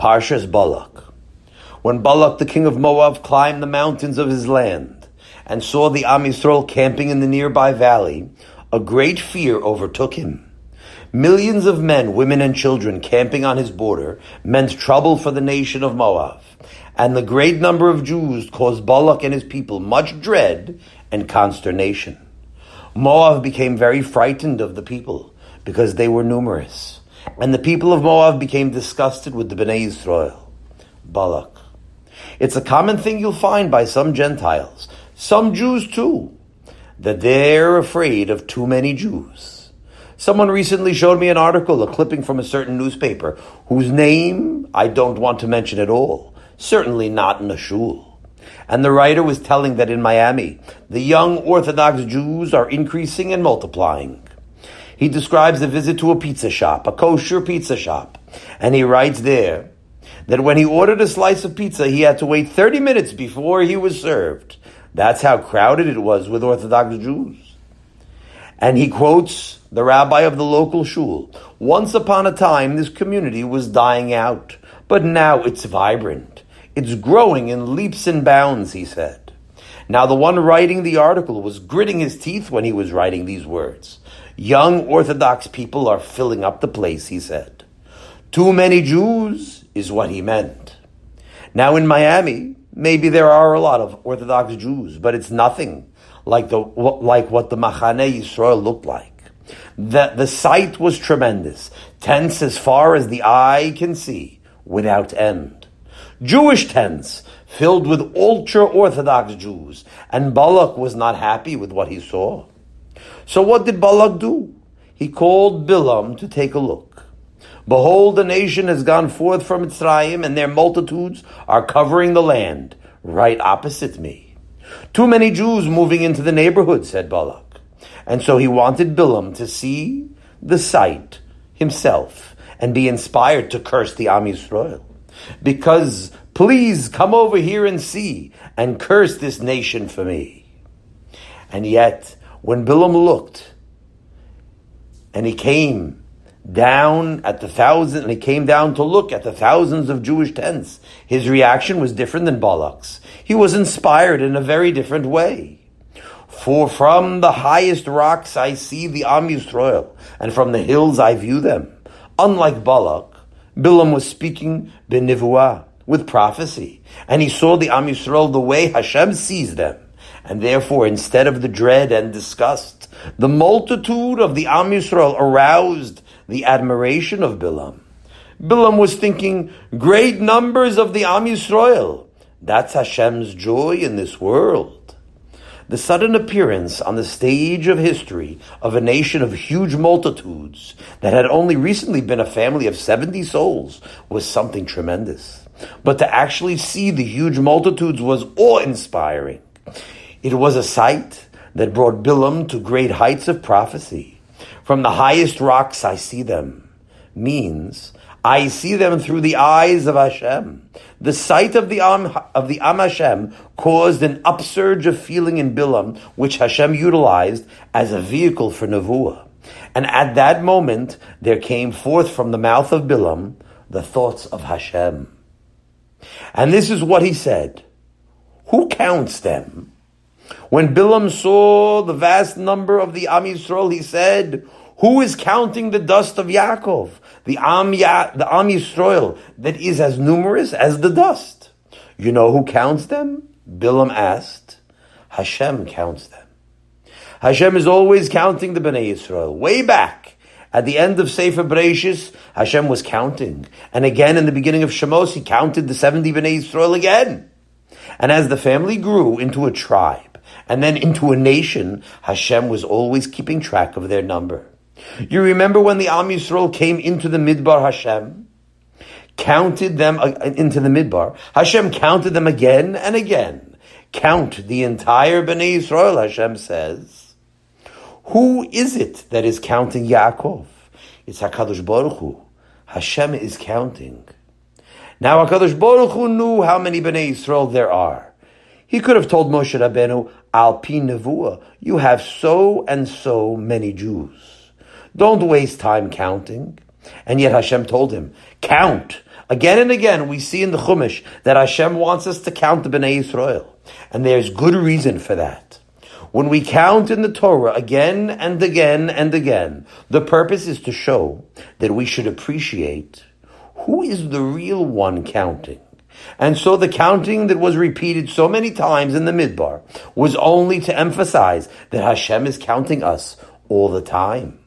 Parshas Balak. When Balak, the king of Moab, climbed the mountains of his land and saw the Am camping in the nearby valley, a great fear overtook him. Millions of men, women, and children camping on his border meant trouble for the nation of Moab, and the great number of Jews caused Balak and his people much dread and consternation. Moab became very frightened of the people because they were numerous, and the people of Moab became disgusted with the Bnei Israel. Balak. It's a common thing you'll find by some Gentiles, some Jews too, that they're afraid of too many Jews. Someone recently showed me an article, a clipping from a certain newspaper, whose name I don't want to mention at all, certainly not in a shul. And the writer was telling that in Miami, the young Orthodox Jews are increasing and multiplying. He describes a visit to a pizza shop, a kosher pizza shop, and he writes there that when he ordered a slice of pizza, he had to wait 30 minutes before he was served. That's how crowded it was with Orthodox Jews. And he quotes the rabbi of the local shul. Once upon a time, this community was dying out, but now it's vibrant. It's growing in leaps and bounds, he said. Now, the one writing the article was gritting his teeth when he was writing these words. Young Orthodox people are filling up the place, he said. Too many Jews is what he meant. Now, in Miami, maybe there are a lot of Orthodox Jews, but it's nothing like the like what the Machane Yisrael looked like. The, the sight was tremendous, tents as far as the eye can see, without end. Jewish tents filled with ultra Orthodox Jews, and Balak was not happy with what he saw. So what did Balak do? He called Bilam to take a look. Behold, the nation has gone forth from Mitzrayim, and their multitudes are covering the land, right opposite me. Too many Jews moving into the neighborhood, said Balak. And so he wanted Bilam to see the sight himself and be inspired to curse the Am Yisrael because please come over here and see and curse this nation for me. And yet, when Bilam looked and he came down at the thousand, and he came down to look at the thousands of Jewish tents, his reaction was different than Balak's. He was inspired in a very different way. For from the highest rocks I see the Am Yisrael, and from the hills I view them. Unlike Balak, Bilam was speaking benivuah, with prophecy, and he saw the Am Yisrael the way Hashem sees them. And therefore, instead of the dread and disgust, the multitude of the Am Yisrael aroused the admiration of Bilam. Bilam was thinking, great numbers of the Am Yisrael. That's Hashem's joy in this world. The sudden appearance on the stage of history of a nation of huge multitudes that had only recently been a family of 70 souls was something tremendous. But to actually see the huge multitudes was awe inspiring. It was a sight that brought Bilam to great heights of prophecy. From the highest rocks I see them means I see them through the eyes of Hashem. The sight of the Am, of the Am Hashem caused an upsurge of feeling in Bilam, which Hashem utilized as a vehicle for Nevuah. And at that moment, there came forth from the mouth of Bilam the thoughts of Hashem. And this is what he said. Who counts them? When Bilam saw the vast number of the Am Yisrael, he said, who is counting the dust of Yaakov? The Am, ya, the Am Yisrael that is as numerous as the dust. You know who counts them? Bilam asked. Hashem counts them. Hashem is always counting the Bnei Yisrael. Way back at the end of Sefer Bereshis, Hashem was counting. And again in the beginning of Shemos, he counted the 70 Bnei Yisrael again. And as the family grew into a tribe and then into a nation, Hashem was always keeping track of their number. You remember when the Am Yisrael came into the Midbar Hashem? Counted them uh, into the Midbar. Hashem counted them again and again. Count the entire Bnei Yisrael, Hashem says. Who is it that is counting Yaakov? It's HaKadosh Baruch Hu. Hashem is counting. Now HaKadosh Baruch Hu knew how many Bnei Yisrael there are. He could have told Moshe Rabbeinu, Al Pi Nevuah, you have so and so many Jews. Don't waste time counting. And yet Hashem told him, count Again and again, we see in the Chumash that Hashem wants us to count the Bnei Yisrael. And there's good reason for that. When we count in the Torah again and again and again, the purpose is to show that we should appreciate who is the real one counting. And so the counting that was repeated so many times in the Midbar was only to emphasize that Hashem is counting us all the time.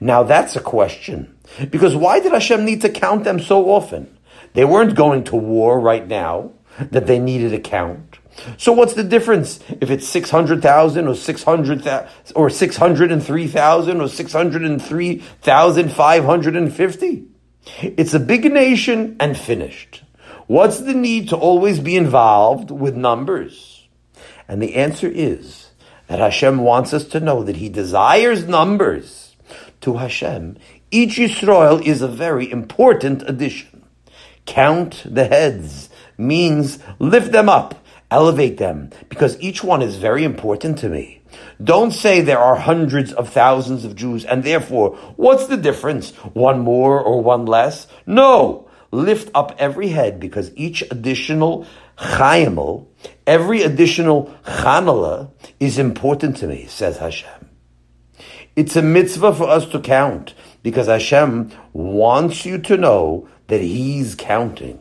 Now that's a question. Because why did Hashem need to count them so often? They weren't going to war right now that they needed a count. So what's the difference if it's 600,000 or 600 or 603,000 or 603,550? It's a big nation and finished. What's the need to always be involved with numbers? And the answer is that Hashem wants us to know that He desires numbers. To Hashem, each Yisrael is a very important addition. Count the heads means lift them up, elevate them, because each one is very important to me. Don't say there are hundreds of thousands of Jews and therefore, what's the difference? One more or one less? No! Lift up every head because each additional chayimel, every additional chanala is important to me, says Hashem. It's a mitzvah for us to count because Hashem wants you to know that He's counting.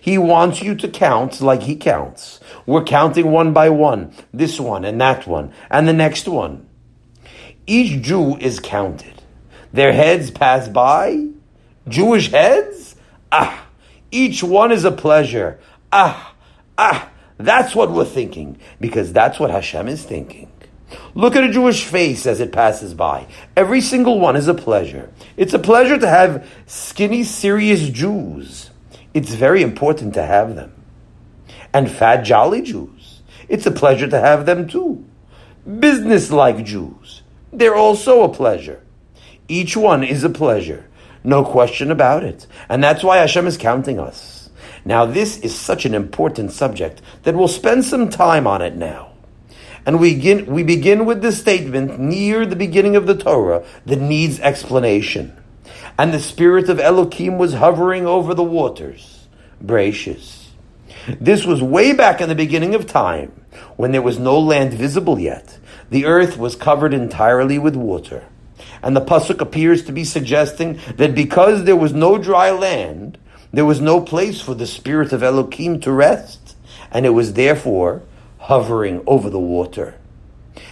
He wants you to count like He counts. We're counting one by one, this one and that one, and the next one. Each Jew is counted. Their heads pass by. Jewish heads? Ah, each one is a pleasure. Ah, ah, that's what we're thinking, because that's what Hashem is thinking. Look at a Jewish face as it passes by. Every single one is a pleasure. It's a pleasure to have skinny, serious Jews. It's very important to have them. And fat, jolly Jews. It's a pleasure to have them too. Business like Jews. They're also a pleasure. Each one is a pleasure. No question about it. And that's why Hashem is counting us. Now, this is such an important subject that we'll spend some time on it now. And we begin, we begin with the statement near the beginning of the Torah that needs explanation. And the spirit of Elohim was hovering over the waters. Gracious. This was way back in the beginning of time, when there was no land visible yet. The earth was covered entirely with water. And the Pasuk appears to be suggesting that because there was no dry land, there was no place for the spirit of Elohim to rest, and it was therefore hovering over the water.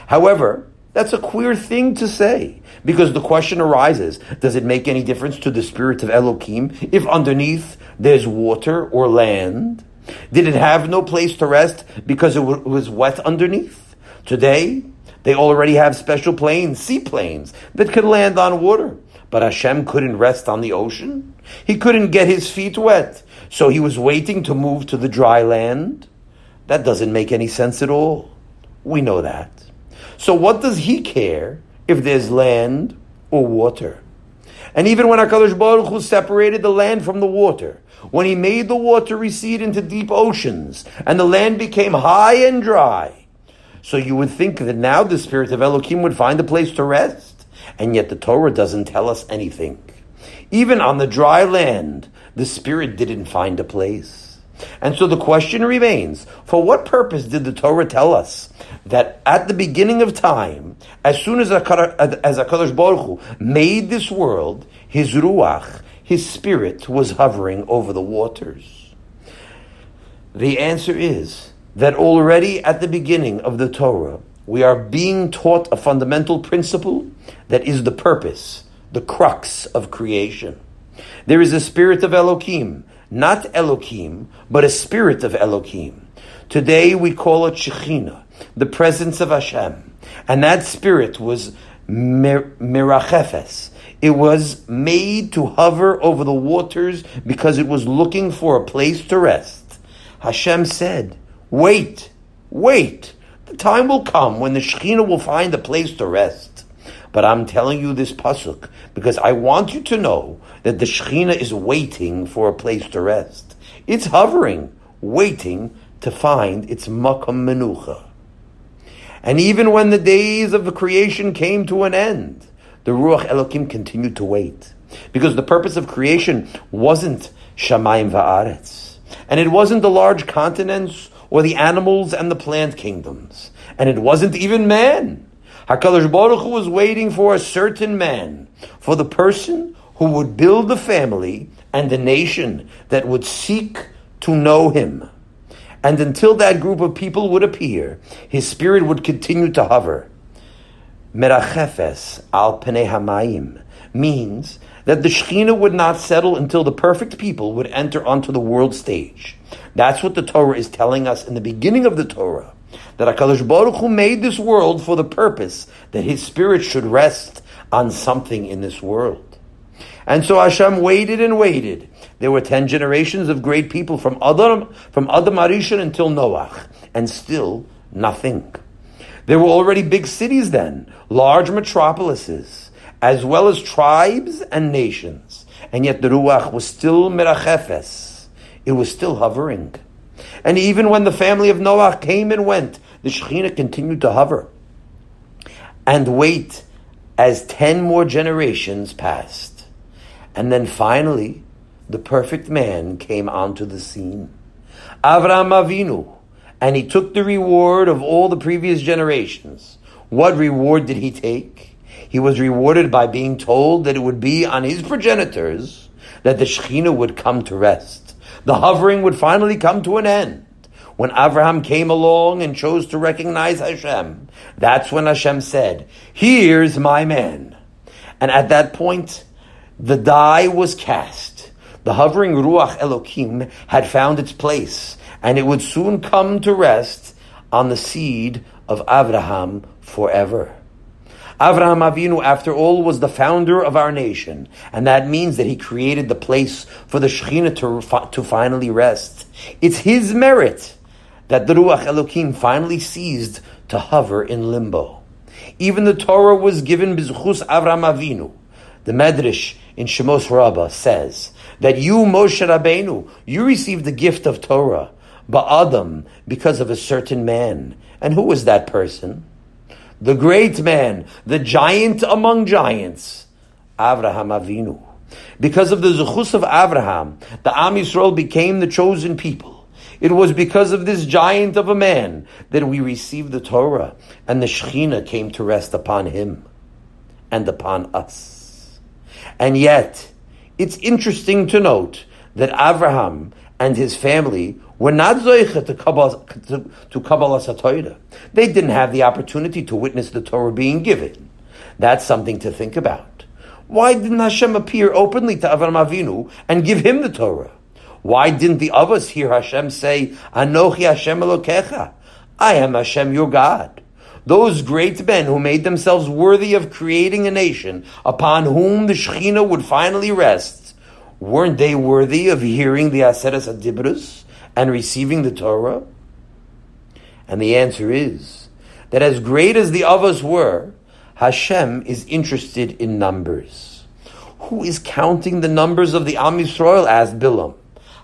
However, that's a queer thing to say because the question arises does it make any difference to the spirit of Elohim if underneath there's water or land? Did it have no place to rest because it was wet underneath? Today, they already have special planes, seaplanes, that could land on water. But Hashem couldn't rest on the ocean. He couldn't get his feet wet. So he was waiting to move to the dry land. That doesn't make any sense at all. We know that. So what does he care if there's land or water? And even when HaKadosh Baruch Hu separated the land from the water, when he made the water recede into deep oceans, and the land became high and dry, so you would think that now the spirit of Elohim would find a place to rest, and yet the Torah doesn't tell us anything. Even on the dry land, the spirit didn't find a place. And so the question remains, for what purpose did the Torah tell us that at the beginning of time, as soon as HaKadosh Baruch Hu made this world, his Ruach, his spirit was hovering over the waters? The answer is that already at the beginning of the Torah, we are being taught a fundamental principle that is the purpose, the crux of creation. There is a spirit of Elohim not Elohim, but a spirit of Elohim. Today we call it Shekhinah, the presence of Hashem. And that spirit was Mirachefes. It was made to hover over the waters because it was looking for a place to rest. Hashem said, wait, wait. The time will come when the Shekhinah will find a place to rest. But I'm telling you this pasuk because I want you to know that the Shekhinah is waiting for a place to rest. It's hovering, waiting to find its makam menucha. And even when the days of the creation came to an end, the Ruach Elohim continued to wait. Because the purpose of creation wasn't Shamayim va'aretz. And it wasn't the large continents or the animals and the plant kingdoms. And it wasn't even man. HaKadosh Baruch Hu was waiting for a certain man, for the person who would build the family and the nation that would seek to know him. And until that group of people would appear, his spirit would continue to hover. Merachefes al penei hamayim means that the Shekhinah would not settle until the perfect people would enter onto the world stage. That's what the Torah is telling us in the beginning of the Torah. That HaKadosh Baruch Hu made this world for the purpose that His Spirit should rest on something in this world. And so Hashem waited and waited. There were ten generations of great people from Adam, from Adam Arishon until Noach, and still nothing. There were already big cities then, large metropolises, as well as tribes and nations. And yet the Ruach was still merachefes. It was still hovering. And even when the family of Noah came and went, the Shekhinah continued to hover and wait as ten more generations passed. And then finally, the perfect man came onto the scene. Avram Avinu, and he took the reward of all the previous generations. What reward did he take? He was rewarded by being told that it would be on his progenitors that the Shekhinah would come to rest. The hovering would finally come to an end. When Abraham came along and chose to recognize Hashem, that's when Hashem said, Here's my man. And at that point, the die was cast. The hovering Ruach Elokim had found its place, and it would soon come to rest on the seed of Abraham forever. Avraham Avinu, after all, was the founder of our nation, and that means that he created the place for the Shekhinah to, to finally rest. It's his merit that the Ruach Elokim finally ceased to hover in limbo. Even the Torah was given Bizchus Avraham Avinu. The Medrash in Shemos Rabbah says that you, Moshe Rabbeinu, you received the gift of Torah, Ba'adam, because of a certain man. And who was that person? The great man, the giant among giants, Avraham Avinu. Because of the zechus of Avraham, the Am Yisrael became the chosen people. It was because of this giant of a man that we received the Torah, and the Shekhinah came to rest upon him and upon us. And yet, it's interesting to note that Avraham and his family were not zoicha to Kabbalah, to, to Kabbalah They didn't have the opportunity to witness the Torah being given. That's something to think about. Why didn't Hashem appear openly to Avram Avinu and give him the Torah? Why didn't the others hear Hashem say, Anochi Hashem Elokecha? I am Hashem your God. Those great men who made themselves worthy of creating a nation upon whom the Shekhinah would finally rest, weren't they worthy of hearing the Aseres Adibrus and receiving the Torah? And the answer is that as great as the others were, Hashem is interested in numbers. Who is counting the numbers of the Am Yisrael? asked Bilam.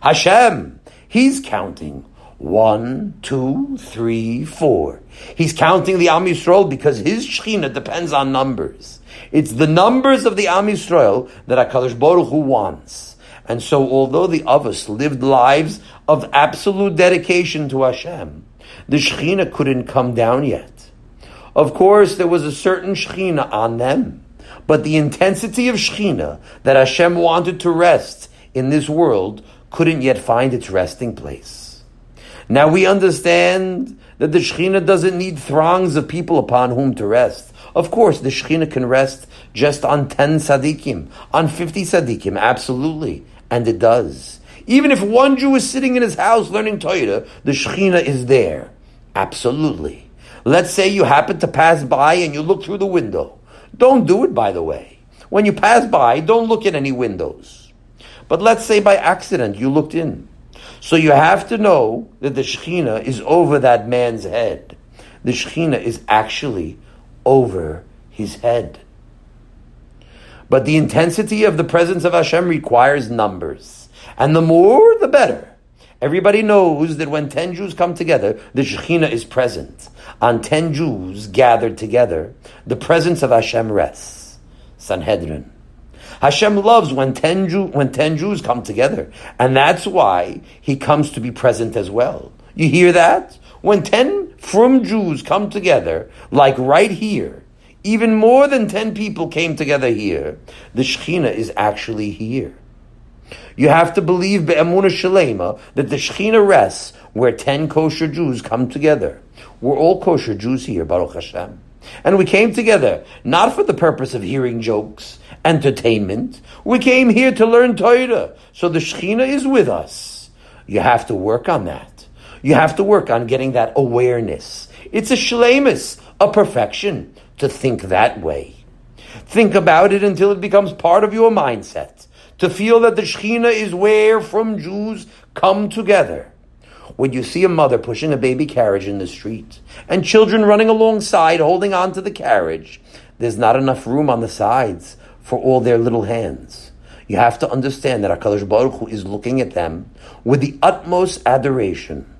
Hashem. He's counting. One, two, three, four. He's counting the Am Yisrael because his Shechina depends on numbers. It's the numbers of the Am Yisrael that HaKadosh Baruch Hu wants. And so although the others lived lives of absolute dedication to Hashem, the Shekhinah couldn't come down yet. Of course, there was a certain Shekhinah on them, but the intensity of Shekhinah that Hashem wanted to rest in this world couldn't yet find its resting place. Now we understand that the Shekhinah doesn't need throngs of people upon whom to rest. Of course, the Shekhinah can rest just on 10 tzaddikim, on 50 tzaddikim, absolutely. And it does. Even if one Jew is sitting in his house learning Torah, the Shekhinah is there. Absolutely. Let's say you happen to pass by and you look through the window. Don't do it, by the way. When you pass by, don't look at any windows. But let's say by accident you looked in. So you have to know that the Shekhinah is over that man's head. The Shekhinah is actually over his head. But the intensity of the presence of Hashem requires numbers. And the more, the better. Everybody knows that when ten Jews come together, the Shekhinah is present. On ten Jews gathered together, the presence of Hashem rests. Sanhedrin. Hashem loves when ten, Jew, when ten Jews come together. And that's why he comes to be present as well. You hear that? When ten frum Jews come together, like right here, even more than ten people came together here, the Shekhinah is actually here. You have to believe be'emuna shalema that the Shekhinah rests where ten kosher Jews come together. We're all kosher Jews here, Baruch Hashem. And we came together not for the purpose of hearing jokes, entertainment. We came here to learn Torah. So the Shekhinah is with us. You have to work on that. You have to work on getting that awareness. It's a shlemus, a perfection to think that way. Think about it until it becomes part of your mindset. To feel that the Shekhinah is where frum Jews come together. When you see a mother pushing a baby carriage in the street and children running alongside holding on to the carriage, there's not enough room on the sides for all their little hands. You have to understand that HaKadosh Baruch Hu is looking at them with the utmost adoration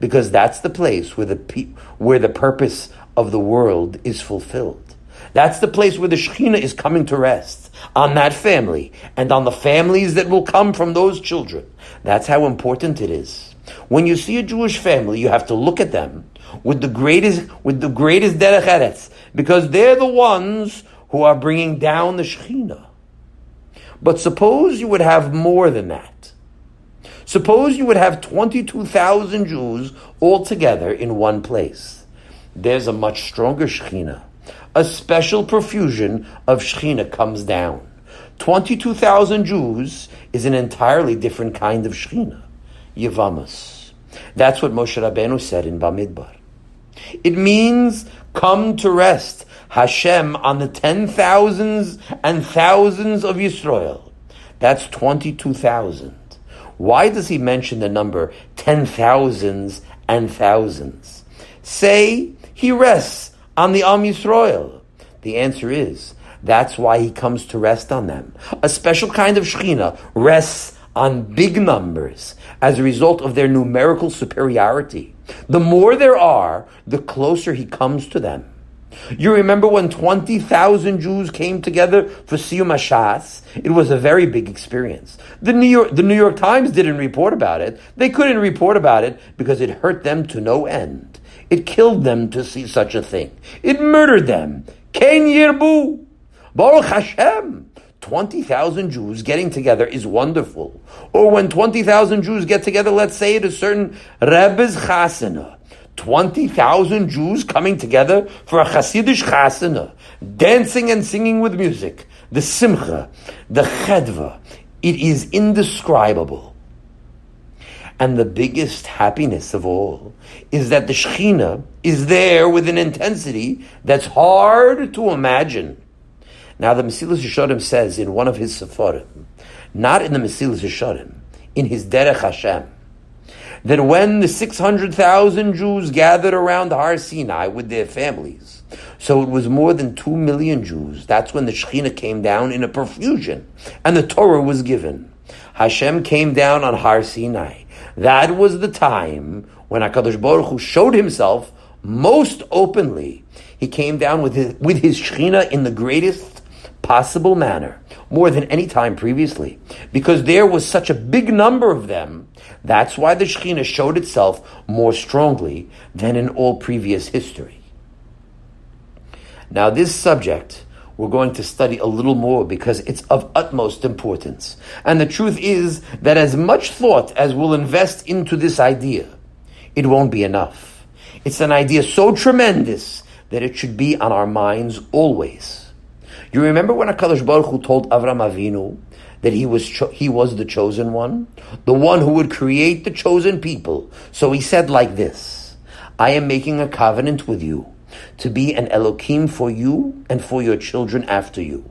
because that's the place where the, pe- where the purpose of the world is fulfilled. That's the place where the Shekhinah is coming to rest on that family and on the families that will come from those children. That's how important it is. When you see a Jewish family, you have to look at them with the greatest, with the greatest derech eretz, because they're the ones who are bringing down the Shekhinah. But suppose you would have more than that. Suppose you would have 22,000 Jews all together in one place. There's a much stronger Shekhinah. A special profusion of Shekhinah comes down. 22,000 Jews is an entirely different kind of Shekhinah. Yevamos. That's what Moshe Rabbeinu said in Bamidbar. It means come to rest Hashem on the ten thousands and thousands of Yisrael. That's 22,000. Why does he mention the number ten thousands and thousands? Say he rests on the Am Yisrael. The answer is that's why he comes to rest on them. A special kind of Shekhinah rests on big numbers as a result of their numerical superiority. The more there are, the closer he comes to them. You remember when 20,000 Jews came together for Siyum Hashas? It was a very big experience. The New, York, the New York Times didn't report about it. They couldn't report about it because it hurt them to no end. It killed them to see such a thing. It murdered them. Ken Yirbu. Baruch Hashem. 20,000 Jews getting together is wonderful. Or when 20,000 Jews get together, let's say at a certain Rebbe's Chasana, 20,000 Jews coming together for a Hasidish Chasana, dancing and singing with music, the Simcha, the Chedva, it is indescribable. And the biggest happiness of all is that the Shekhinah is there with an intensity that's hard to imagine. Now the Mesilas Yesharim says in one of his Seforim, not in the Mesilas Yesharim, in his Derech Hashem, that when the 600,000 Jews gathered around Har Sinai with their families, so it was more than 2 million Jews, that's when the Shekhinah came down in a profusion, and the Torah was given. Hashem came down on Har Sinai. That was the time when HaKadosh Baruch Hu showed himself most openly. He came down with his, with his Shekhinah in the greatest possible manner, more than any time previously, because there was such a big number of them. That's why the Shekhinah showed itself more strongly than in all previous history. Now, this subject we're going to study a little more because it's of utmost importance. And the truth is that as much thought as we'll invest into this idea, it won't be enough. It's an idea so tremendous that it should be on our minds always. You remember when Hakadosh Baruch Hu told Avram Avinu that he was cho- he was the chosen one, the one who would create the chosen people. So he said like this: "I am making a covenant with you to be an Elokim for you and for your children after you."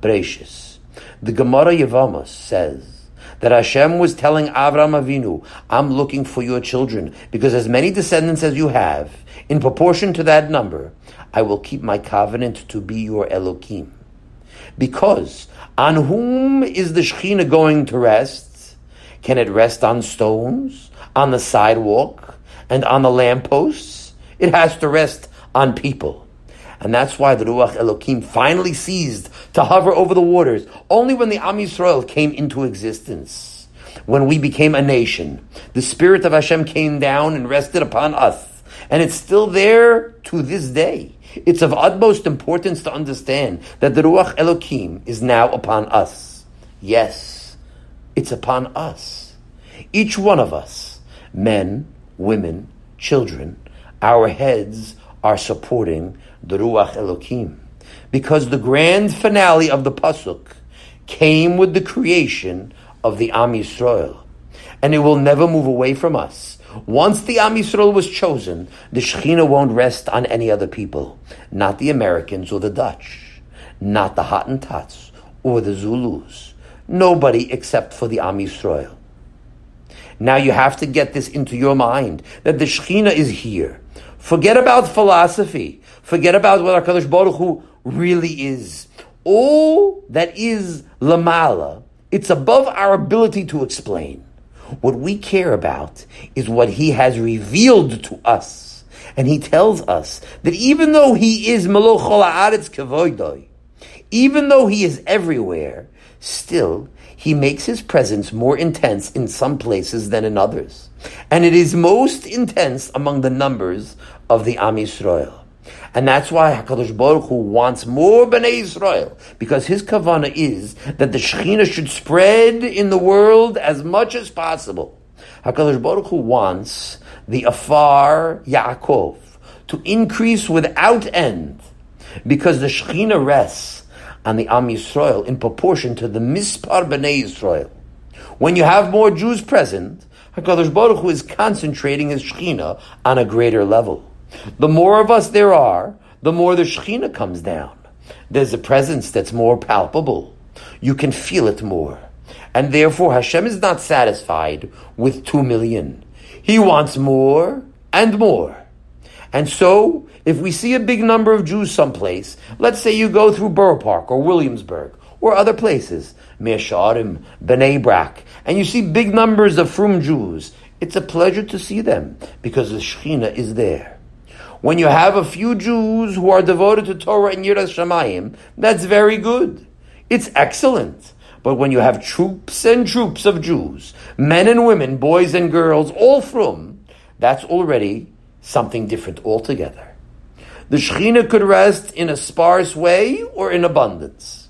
Precious. The Gemara Yevamos says that Hashem was telling Avram Avinu, I'm looking for your children, because as many descendants as you have, in proportion to that number, I will keep my covenant to be your Elohim. Because on whom is the Shekhinah going to rest? Can it rest on stones, on the sidewalk, and on the lampposts? It has to rest on people. And that's why the Ruach Elokim finally ceased to hover over the waters, only when the Am Yisrael came into existence. When we became a nation, the Spirit of Hashem came down and rested upon us. And it's still there to this day. It's of utmost importance to understand that the Ruach Elokim is now upon us. Yes, it's upon us. Each one of us, men, women, children, our heads are supporting the Ruach Elokim. Because the grand finale of the Pasuk came with the creation of the Am Yisrael. And it will never move away from us. Once the Am Yisrael was chosen, the Shekhinah won't rest on any other people. Not the Americans or the Dutch. Not the Hottentots or the Zulus. Nobody except for the Am Yisrael. Now you have to get this into your mind, that the Shekhinah is here. Forget about philosophy. Forget about what our HaKadosh Baruch Hu really is. All that is Lamala, it's above our ability to explain. What we care about is what He has revealed to us. And He tells us that even though He is Meloch Haaretz Kevoidoi, even though He is everywhere, still He makes His presence more intense in some places than in others. And it is most intense among the numbers of the Am. And that's why HaKadosh Baruch Hu wants more Bnei Israel, because his kavana is that the Shekhinah should spread in the world as much as possible. HaKadosh Baruch Hu wants the Afar Yaakov to increase without end, because the Shekhinah rests on the Am Yisrael in proportion to the Mispar Bnei Israel. When you have more Jews present, HaKadosh Baruch Hu is concentrating his Shekhinah on a greater level. The more of us there are, the more the Shekhinah comes down. There's a presence that's more palpable. You can feel it more. And therefore Hashem is not satisfied with two million. He wants more and more. And so, if we see a big number of Jews someplace, let's say you go through Borough Park or Williamsburg or other places, Mea Shearim, Bnei Brak, and you see big numbers of frum Jews, it's a pleasure to see them because the Shekhinah is there. When you have a few Jews who are devoted to Torah and Yiras Shamayim, that's very good. It's excellent. But when you have troops and troops of Jews, men and women, boys and girls, all frum, that's already something different altogether. The Shekhinah could rest in a sparse way or in abundance.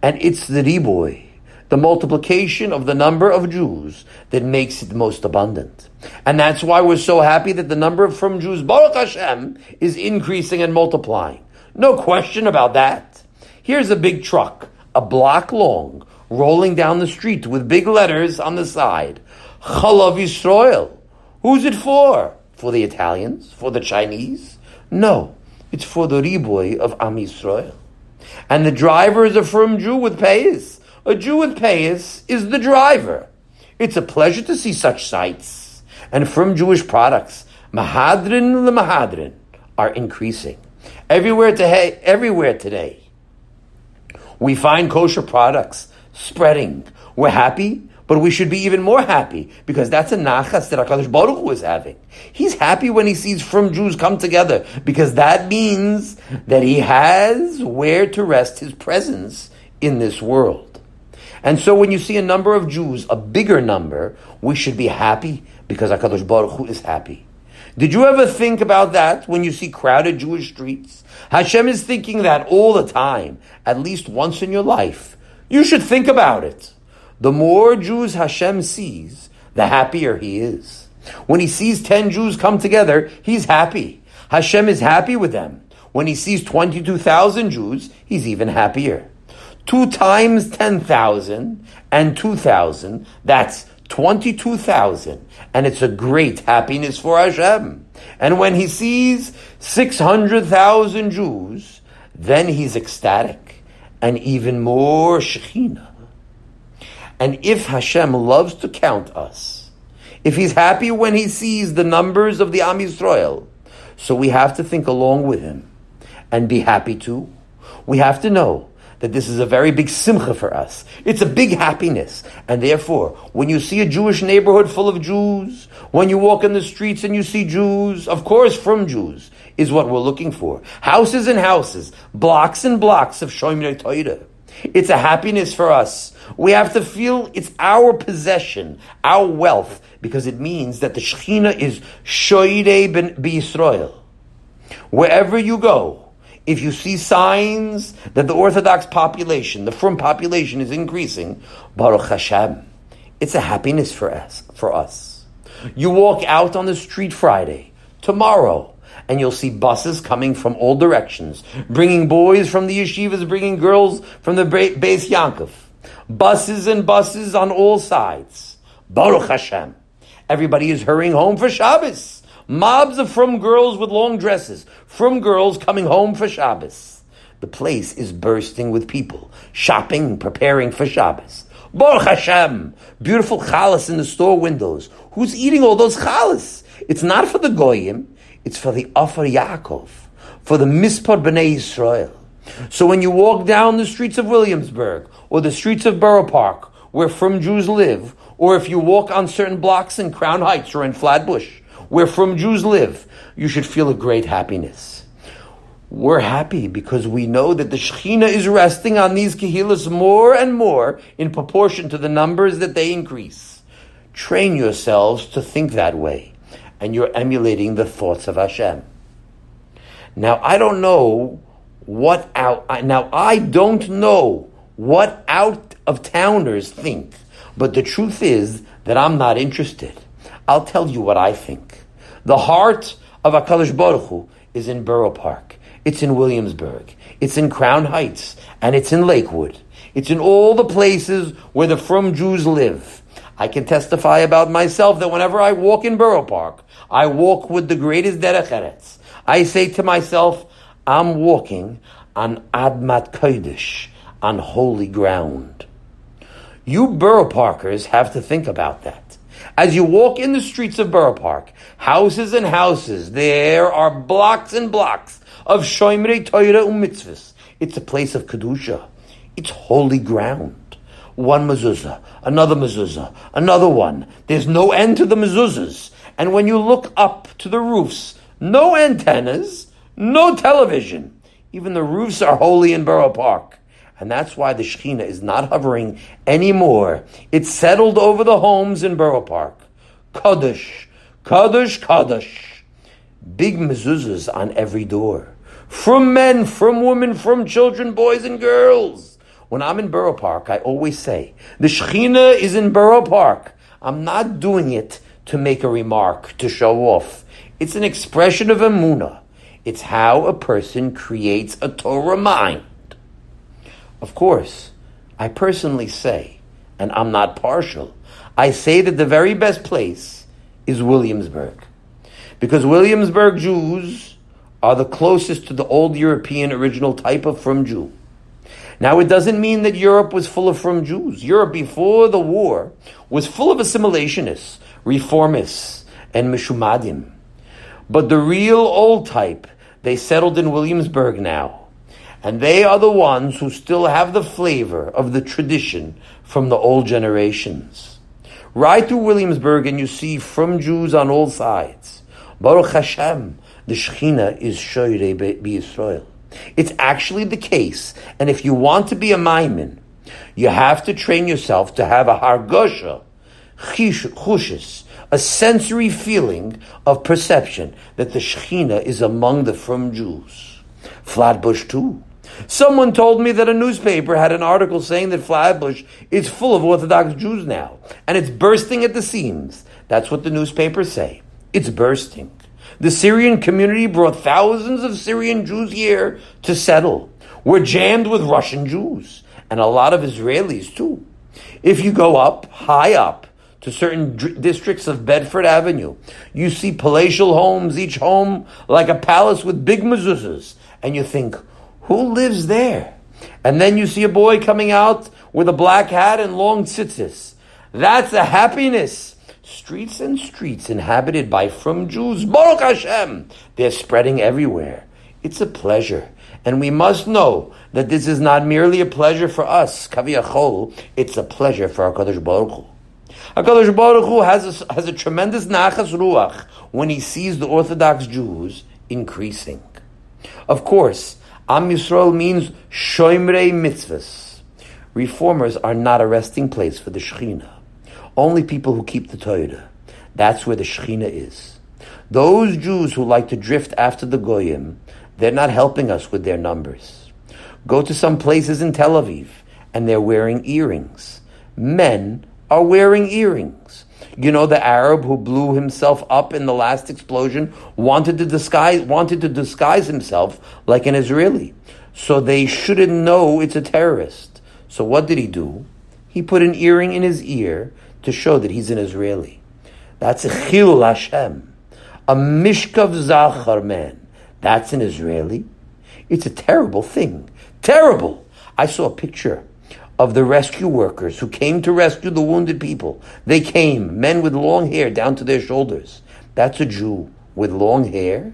And it's the riboy, the multiplication of the number of Jews that makes it most abundant. And that's why we're so happy that the number of frum Jews, Baruch Hashem, is increasing and multiplying. No question about that. Here's a big truck, a block long, rolling down the street with big letters on the side. Chalav Yisrael. Who's it for? For the Italians? For the Chinese? No. It's for the riboy of Am Yisrael. And the driver is a frum Jew with payas. A Jew with payas is the driver. It's a pleasure to see such sights. And frum Jewish products, Mahadrin the Mahadrin, are increasing. Everywhere, to, everywhere today, we find kosher products spreading. We're happy, but we should be even more happy because that's a nachas that HaKadosh Baruch Hu is having. He's happy when he sees frum Jews come together because that means that he has where to rest his presence in this world. And so when you see a number of Jews, a bigger number, we should be happy because HaKadosh Baruch Hu is happy. Did you ever think about that when you see crowded Jewish streets? Hashem is thinking that all the time, at least once in your life. You should think about it. The more Jews Hashem sees, the happier he is. When he sees 10 Jews come together, he's happy. Hashem is happy with them. When he sees 22,000 Jews, he's even happier. Two times 10,000 and 2,000, that's 22,000. And it's a great happiness for Hashem. And when he sees 600,000 Jews, then he's ecstatic and even more Shekhinah. And if Hashem loves to count us, if he's happy when he sees the numbers of the Am Yisrael, so we have to think along with him and be happy too. We have to know that this is a very big simcha for us. It's a big happiness. And therefore, when you see a Jewish neighborhood full of Jews, when you walk in the streets and you see Jews, of course frum Jews, is what we're looking for. Houses and houses, blocks and blocks of Shomer Torah. It's a happiness for us. We have to feel it's our possession, our wealth, because it means that the Shekhinah is Shoire ben Yisrael. Wherever you go, if you see signs that the Orthodox population, the Frum population is increasing, Baruch Hashem, it's a happiness for us. For us. You walk out on the street Friday, tomorrow, and you'll see buses coming from all directions, bringing boys from the yeshivas, bringing girls from the Beis Yankov. Buses and buses on all sides. Baruch Hashem. Everybody is hurrying home for Shabbos. Mobs of frum girls with long dresses, frum girls coming home for Shabbos. The place is bursting with people, shopping, preparing for Shabbos. Baruch Hashem, beautiful chalas in the store windows. Who's eating all those chalas? It's not for the goyim, it's for the Afar Yaakov, for the Mispar Bnei Israel. So when you walk down the streets of Williamsburg or the streets of Borough Park, where frum Jews live, or if you walk on certain blocks in Crown Heights or in Flatbush, where frum Jews live, you should feel a great happiness. We're happy because we know that the Shekhinah is resting on these Kehilas more and more in proportion to the numbers that they increase. Train yourselves to think that way, and you're emulating the thoughts of Hashem. Now, I don't know what out, now I don't know what out of towners think, but the truth is that I'm not interested. I'll tell you what I think. The heart of HaKadosh Baruch Hu is in Borough Park. It's in Williamsburg. It's in Crown Heights. And it's in Lakewood. It's in all the places where the Frum Jews live. I can testify about myself that whenever I walk in Borough Park, I walk with the greatest derech eretz. I say to myself, I'm walking on Admat Kodesh, on holy ground. You Borough Parkers have to think about that. As you walk in the streets of Borough Park, houses and houses, there are blocks and blocks of Shoimrei Torah u'mitzvahs. It's a place of Kedusha. It's holy ground. One mezuzah, another mezuzah, another one. There's no end to the mezuzahs. And when you look up to the roofs, no antennas, no television. Even the roofs are holy in Borough Park. And that's why the Shekhinah is not hovering anymore. It's settled over the homes in Borough Park. Kaddish, Kaddish, Kaddish. Big mezuzahs on every door. Frum men, frum women, frum children, boys and girls. When I'm in Borough Park, I always say, the Shekhinah is in Borough Park. I'm not doing it to make a remark, to show off. It's an expression of emuna. It's how a person creates a Torah mind. Of course, I personally say, and I'm not partial, I say that the very best place is Williamsburg. Because Williamsburg Jews are the closest to the old European original type of frum Jew. Now, it doesn't mean that Europe was full of frum Jews. Europe before the war was full of assimilationists, reformists, and mishumadim. But the real old type, they settled in Williamsburg now and they are the ones who still have the flavor of the tradition from the old generations. Right through Williamsburg, and you see frum Jews on all sides. Baruch Hashem, the Shechina is Shoyrei Yisrael. It's actually the case, and if you want to be a Maimin, you have to train yourself to have a Hargosha, Chushis, a sensory feeling of perception that the Shechina is among the frum Jews. Flatbush too. Someone told me that a newspaper had an article saying that Flatbush is full of Orthodox Jews now, and it's bursting at the seams. That's what the newspapers say. It's bursting. The Syrian community brought thousands of Syrian Jews here to settle. We're jammed with Russian Jews, and a lot of Israelis too. If you go up, high up, to certain d- districts of Bedford Avenue, you see palatial homes, each home like a palace with big mezuzahs, and you think, who lives there? And then you see a boy coming out with a black hat and long tzitzis. That's a happiness. Streets and streets inhabited by frum Jews. Baruch Hashem. They're spreading everywhere. It's a pleasure. And we must know that this is not merely a pleasure for us, kaviyachol, it's a pleasure for HaKadosh Baruch Hu. HaKadosh Baruch Hu has a, has a tremendous nachas ruach when he sees the Orthodox Jews increasing. Of course, Am Yisrael means Shoimrei Mitzvahs. Reformers are not a resting place for the Shekhinah. Only people who keep the Torah. That's where the Shekhinah is. Those Jews who like to drift after the Goyim, they're not helping us with their numbers. Go to some places in Tel Aviv, and they're wearing earrings. Men are wearing earrings. You know the Arab who blew himself up in the last explosion wanted to disguise wanted to disguise himself like an Israeli. So they shouldn't know it's a terrorist. So what did he do? He put an earring in his ear to show that he's an Israeli. That's a Chilul Hashem. A Mishkav Zachar man. That's an Israeli. It's a terrible thing. Terrible. I saw a picture of the rescue workers who came to rescue the wounded people. They came, men with long hair down to their shoulders. That's a Jew with long hair,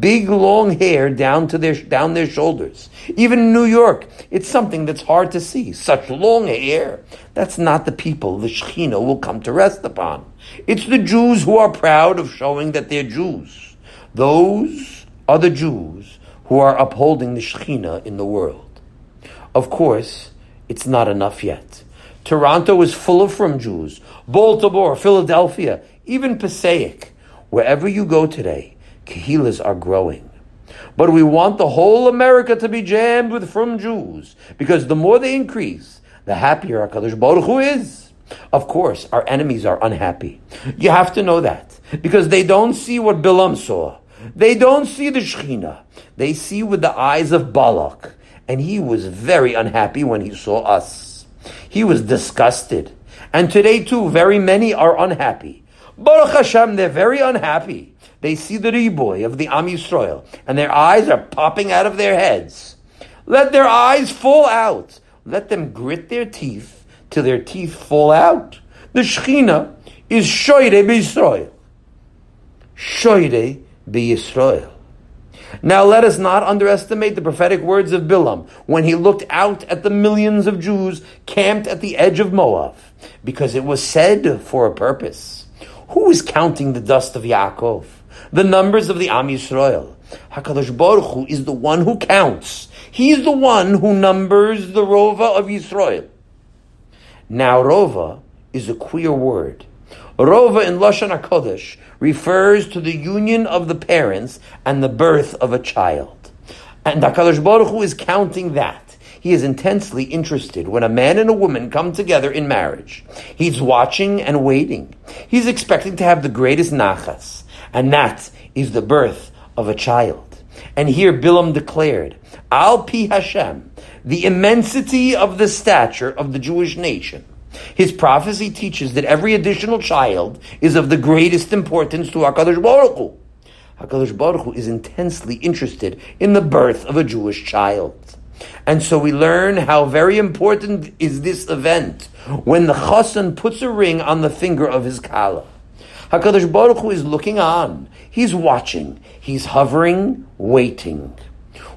big long hair down to their down their shoulders. Even in New York, it's something that's hard to see. Such long hair. That's not the people the Shekhinah will come to rest upon. It's the Jews who are proud of showing that they're Jews. Those are the Jews who are upholding the Shekhinah in the world. Of course, it's not enough yet. Toronto is full of frum Jews. Baltimore, Philadelphia, even Passaic. Wherever you go today, Kehilas are growing. But we want the whole America to be jammed with frum Jews, because the more they increase, the happier HaKadosh Baruch Hu is. Of course, our enemies are unhappy. You have to know that, because they don't see what Bilam saw. They don't see the Shekhinah. They see with the eyes of Balak and he was very unhappy when he saw us. He was disgusted. And today too, very many are unhappy. Baruch Hashem, they're very unhappy. They see the riboy of the Am Yisrael, and their eyes are popping out of their heads. Let their eyes fall out. Let them grit their teeth till their teeth fall out. The Shechina is Shoire B'Yisrael. Shoire B'Yisrael. Now let us not underestimate the prophetic words of Bilam when he looked out at the millions of Jews camped at the edge of Moab, because it was said for a purpose. Who is counting the dust of Yaakov? The numbers of the Am Yisrael. HaKadosh Baruch Hu is the one who counts. He is the one who numbers the Rova of Yisrael. Now Rova is a queer word. Rova in Lashon HaKodesh refers to the union of the parents and the birth of a child. And HaKadosh Baruch Hu is counting that. He is intensely interested when a man and a woman come together in marriage. He's watching and waiting. He's expecting to have the greatest nachas, and that is the birth of a child. And here Bilam declared, Al Pi Hashem, the immensity of the stature of the Jewish nation his prophecy teaches that every additional child is of the greatest importance to HaKadosh Baruch Hu. HaKadosh Baruch Hu is intensely interested in the birth of a Jewish child. And so we learn how very important is this event when the chassan puts a ring on the finger of his kala. HaKadosh Baruch Hu is looking on. He's watching. He's hovering, waiting.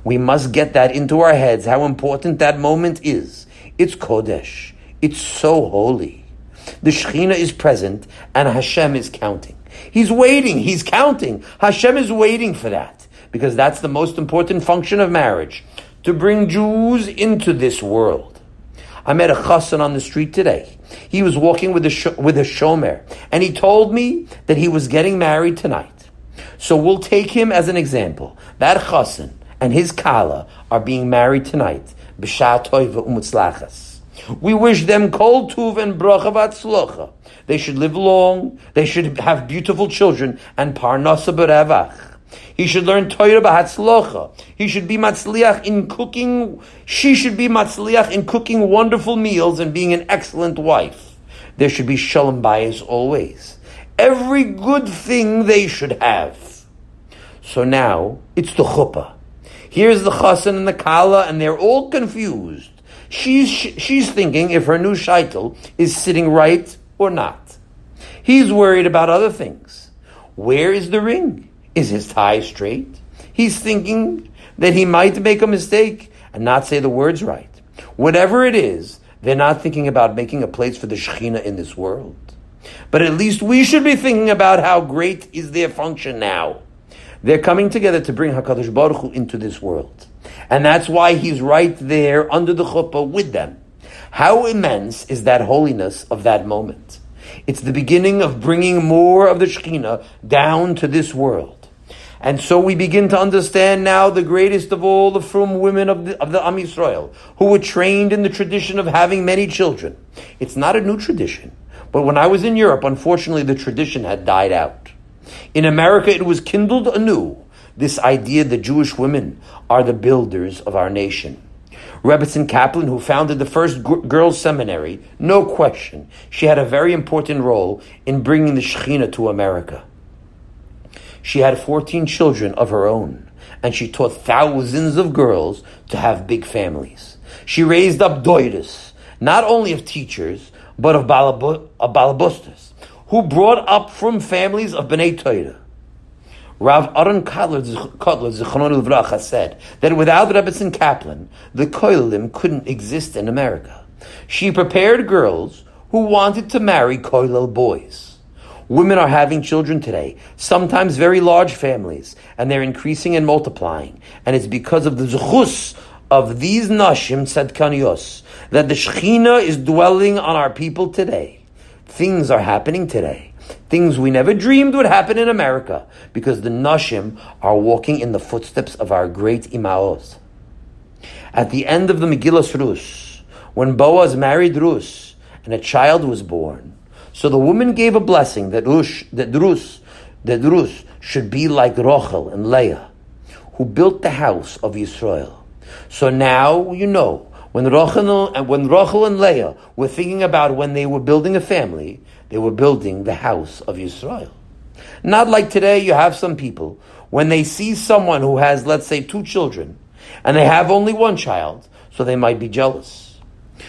We must get that into our heads, how important that moment is. It's Kodesh. It's so holy. The Shekhinah is present and Hashem is counting. He's waiting, he's counting. Hashem is waiting for that because that's the most important function of marriage to bring Jews into this world. I met a chassan on the street today. He was walking with a, sh- with a shomer and he told me that he was getting married tonight. So we'll take him as an example. That chassan and his kala are being married tonight. B'shah toiva umutzlachas. We wish them kol tuv and bracha v'atzlocha. They should live long. They should have beautiful children and parnasa berevach. He should learn Torah b'hatzlocha. He should be matzliach in cooking. She should be matzliach in cooking wonderful meals and being an excellent wife. There should be shalom bayis always. Every good thing they should have. So now it's the chuppah. Here's the chassan and the kala, and they're all confused. She's, she's thinking if her new shaitel is sitting right or not. He's worried about other things. Where is the ring? Is his tie straight? He's thinking that he might make a mistake and not say the words right. Whatever it is, they're not thinking about making a place for the Shekhinah in this world. But at least we should be thinking about how great is their function now. They're coming together to bring Hakadosh Baruch Hu into this world, and that's why He's right there under the chuppah with them. How immense is that holiness of that moment? It's the beginning of bringing more of the Shekhinah down to this world. And so we begin to understand now the greatest of all the frum women of the, of the Am Yisrael, who were trained in the tradition of having many children. It's not a new tradition. But when I was in Europe, unfortunately, the tradition had died out. In America, it was kindled anew, this idea that Jewish women are the builders of our nation. Rebbetzin Kaplan, who founded the first girls' seminary, no question, she had a very important role in bringing the Shekhinah to America. She had 14 children of her own, and she taught thousands of girls to have big families. She raised up doidas, not only of teachers, but of, balabustas, who brought up frum families of Bnei Torah. Rav Aaron Kotler, Zichron Livracha, said that without Rebbetzin Kaplan, the Koilim couldn't exist in America. She prepared girls who wanted to marry Koilel boys. Women are having children today, sometimes very large families, and they're increasing and multiplying. And it's because of the zechus of these nashim tzedkanios that the Shechina is dwelling on our people today. Things are happening today. Things we never dreamed would happen in America because the nashim are walking in the footsteps of our great imaos. At the end of the Megillah Rus, when Boaz married Rus and a child was born, so the woman gave a blessing that Rush, that Rus, that Rus should be like Rochel and Leah, who built the house of Israel. So now you know when Rochel and when Rochel and Leah were thinking about when they were building a family, they were building the house of Israel. Not like today, you have some people when they see someone who has, let's say, two children, and they have only one child, so they might be jealous.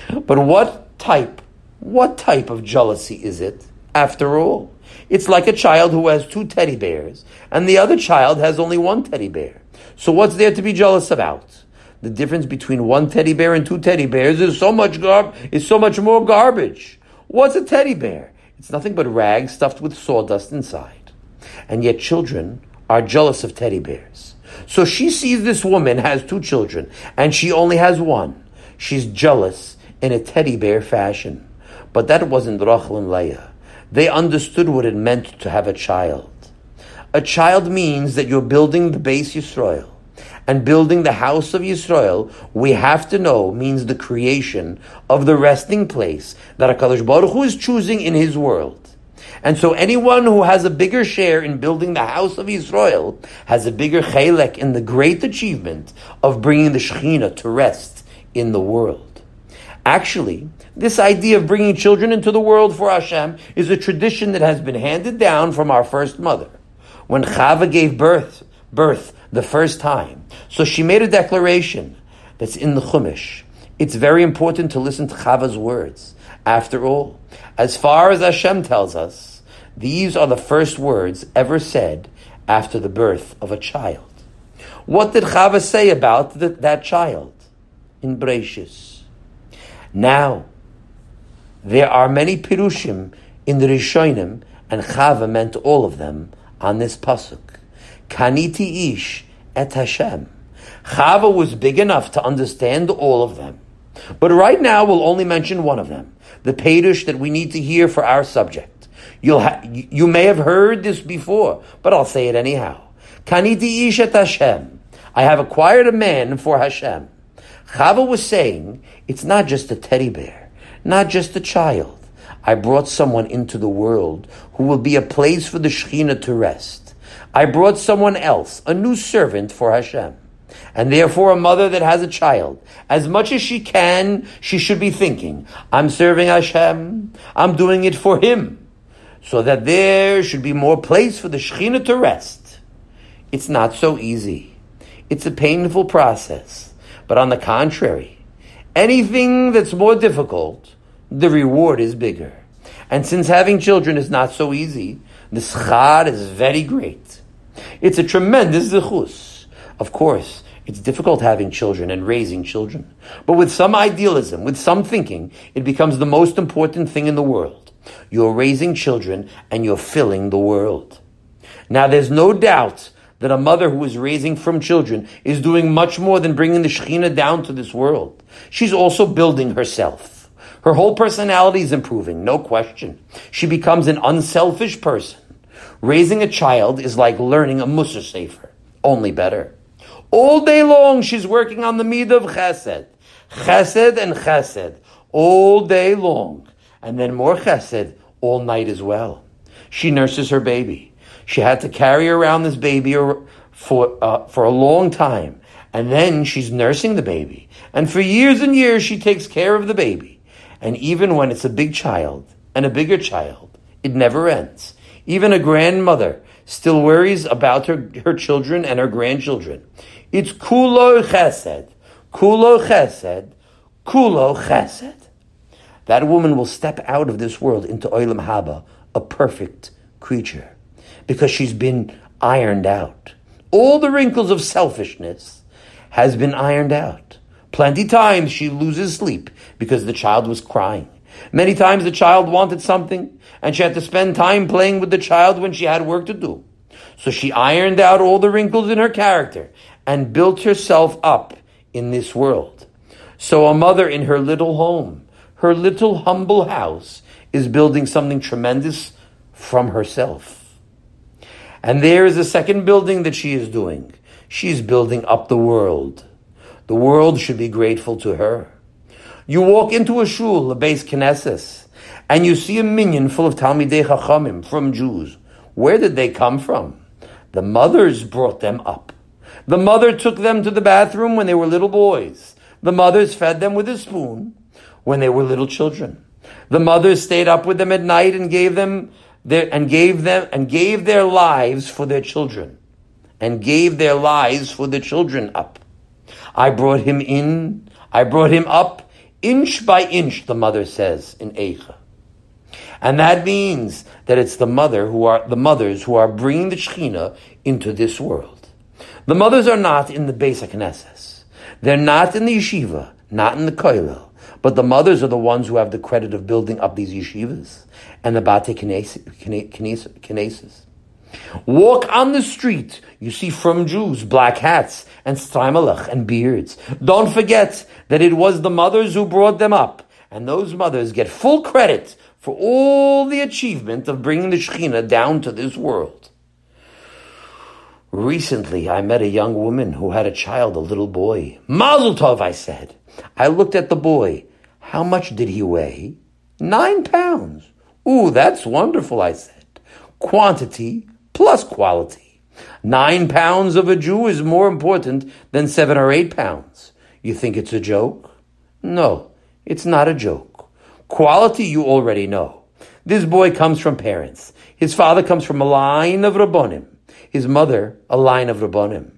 But what type what type of jealousy is it, after all? It's like a child who has two teddy bears, and the other child has only one teddy bear. So what's there to be jealous about? The difference between one teddy bear and two teddy bears is so much is so much more garbage. What's a teddy bear? It's nothing but rags stuffed with sawdust inside. And yet children are jealous of teddy bears. So she sees this woman has two children, and she only has one. She's jealous in a teddy bear fashion. But that wasn't Rachel and Leah. They understood what it meant to have a child. A child means that you're building the base Yisrael. And building the house of Yisrael, we have to know, means the creation of the resting place that HaKadosh Baruch Hu is choosing in His world. And so anyone who has a bigger share in building the house of Yisrael has a bigger chelek in the great achievement of bringing the Shekhinah to rest in the world. Actually, this idea of bringing children into the world for Hashem is a tradition that has been handed down from our first mother. When Chava gave birth, birth the first time, so she made a declaration that's in the Chumash. It's very important to listen to Chava's words. After all, as far as Hashem tells us, these are the first words ever said after the birth of a child. What did Chava say about the, that child in Breishis? Now, there are many pirushim in the Rishonim, and Chava meant all of them on this pasuk. Kaniti ish et Hashem. Chava was big enough to understand all of them. But right now we'll only mention one of them, the Perush that we need to hear for our subject. You'll ha- you may have heard this before, but I'll say it anyhow. Kaniti ish et Hashem. I have acquired a man for Hashem. Chava was saying, it's not just a teddy bear not just a child. I brought someone into the world who will be a place for the Shekhinah to rest. I brought someone else, a new servant for Hashem. And therefore, a mother that has a child, as much as she can, she should be thinking, I'm serving Hashem, I'm doing it for Him, so that there should be more place for the Shekhinah to rest. It's not so easy. It's a painful process. But on the contrary, anything that's more difficult, the reward is bigger. And since having children is not so easy, the schar is very great. It's a tremendous zichus. Of course, it's difficult having children and raising children. But with some idealism, with some thinking, it becomes the most important thing in the world. You're raising children and you're filling the world. Now there's no doubt that a mother who is raising frum children is doing much more than bringing the Shekhinah down to this world. She's also building herself. Her whole personality is improving, no question. She becomes an unselfish person. Raising a child is like learning a Musar Sefer, only better. All day long, she's working on the Mid of Chesed. Chesed and Chesed. All day long. And then more Chesed all night as well. She nurses her baby. She had to carry around this baby for, uh, for a long time. And then she's nursing the baby. And for years and years, she takes care of the baby. And even when it's a big child and a bigger child, it never ends. Even a grandmother still worries about her, her children and her grandchildren. It's kulo chesed, kulo chesed, kulo chesed. That woman will step out of this world into oilam haba, a perfect creature, because she's been ironed out. All the wrinkles of selfishness has been ironed out. Plenty times she loses sleep because the child was crying. Many times the child wanted something and she had to spend time playing with the child when she had work to do. So she ironed out all the wrinkles in her character and built herself up in this world. So a mother in her little home, her little humble house, is building something tremendous from herself. And there is a second building that she is doing. She's building up the world. The world should be grateful to her. You walk into a shul, a base Knesset, and you see a minion full of Talmidei Chachamim frum Jews. Where did they come from? The mothers brought them up. The mother took them to the bathroom when they were little boys. The mothers fed them with a spoon when they were little children. The mothers stayed up with them at night and gave them their, and gave them and gave their lives for their children and gave their lives for the children up. I brought him in, I brought him up inch by inch, the mother says in Eicha. And that means that it's the mother who are the mothers who are bringing the Shekhinah into this world. The mothers are not in the basic Knesses. They're not in the yeshiva, not in the koilel. But the mothers are the ones who have the credit of building up these yeshivas and the bate kinesis. Walk on the street, you see frum Jews black hats and streimelach and beards. Don't forget that it was the mothers who brought them up, and those mothers get full credit for all the achievement of bringing the Shekhinah down to this world. Recently, I met a young woman who had a child, a little boy. Mazel tov, I said. I looked at the boy. How much did he weigh? Nine pounds. Ooh, that's wonderful, I said. Quantity plus quality. Nine pounds of a Jew is more important than seven or eight pounds. You think it's a joke? No, it's not a joke. Quality you already know. This boy comes from parents. His father comes from a line of Rabbonim. His mother, a line of Rabbonim.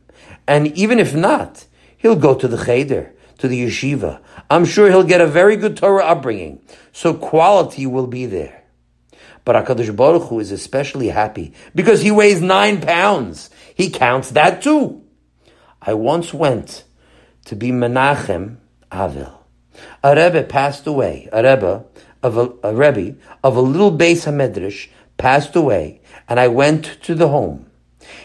And even if not, he'll go to the Cheder, to the yeshiva. I'm sure he'll get a very good Torah upbringing. So quality will be there. But HaKadosh Baruch Hu is especially happy because he weighs nine pounds. He counts that too. I once went to be Menachem Avil. A Rebbe passed away. A Rebbe of a, a Rebbe of a little base Hamedrash passed away, and I went to the home.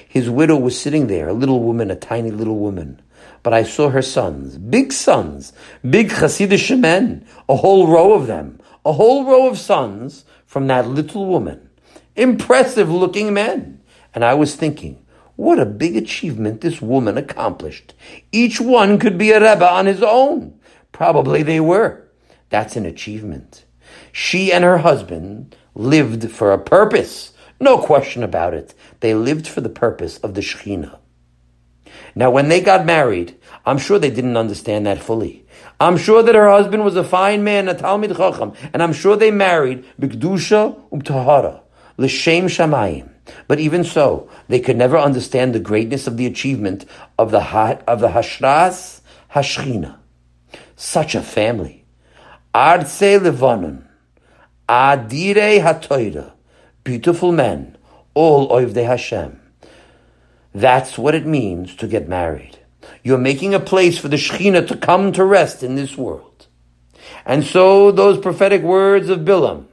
His widow was sitting there, a little woman, a tiny little woman. But I saw her sons, big sons, big Hasidic men, a whole row of them, a whole row of sons from that little woman. Impressive looking men. And I was thinking, what a big achievement this woman accomplished. Each one could be a Rebbe on his own. Probably they were. That's an achievement. She and her husband lived for a purpose. No question about it. They lived for the purpose of the Shekhinah. Now, when they got married, I'm sure they didn't understand that fully. I'm sure that her husband was a fine man, a Talmid Chacham, and I'm sure they married Bikdusha Ubtahara, L'Shem Shamayim. But even so, they could never understand the greatness of the achievement of the of the Hashras Hashchina. Such a family. Arze Levanon, Adire Hatoira, beautiful men, all Oivde Hashem. That's what it means to get married. You're making a place for the Shekhinah to come to rest in this world. And so those prophetic words of Bilam,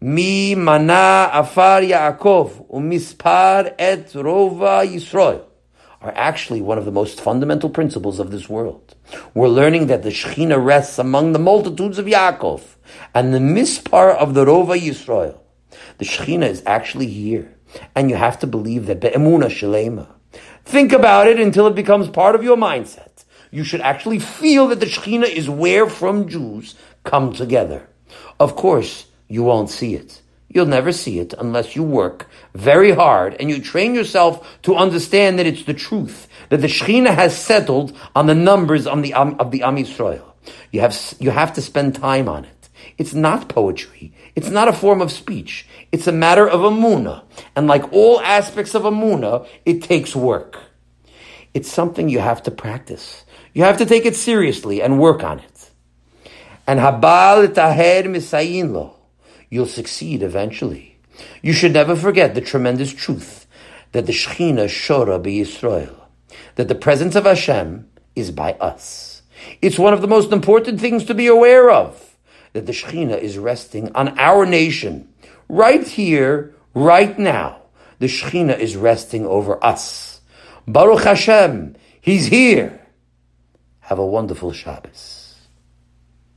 Mi mana afar Yaakov umispar et rova Yisrael are actually one of the most fundamental principles of this world. We're learning that the Shekhinah rests among the multitudes of Yaakov and the mispar of the Rova Yisrael. The Shekhinah is actually here, and you have to believe that be'emuna shalema. Think about it until it becomes part of your mindset. You should actually feel that the Shekhinah is where frum Jews come together. Of course, you won't see it. You'll never see it unless you work very hard and you train yourself to understand that it's the truth, that the Shekhinah has settled on the numbers of the, um, of the Am Yisrael. You have, you have to spend time on it. It's not poetry. It's not a form of speech. It's a matter of amuna. And like all aspects of amuna, it takes work. It's something you have to practice. You have to take it seriously and work on it. And habal taher misayin lo you'll succeed eventually. You should never forget the tremendous truth that the Shechina Shora Yisrael, that the presence of Hashem is by us. It's one of the most important things to be aware of, that the Shechina is resting on our nation, right here, right now. The Shechina is resting over us. Baruch Hashem, He's here. Have a wonderful Shabbos.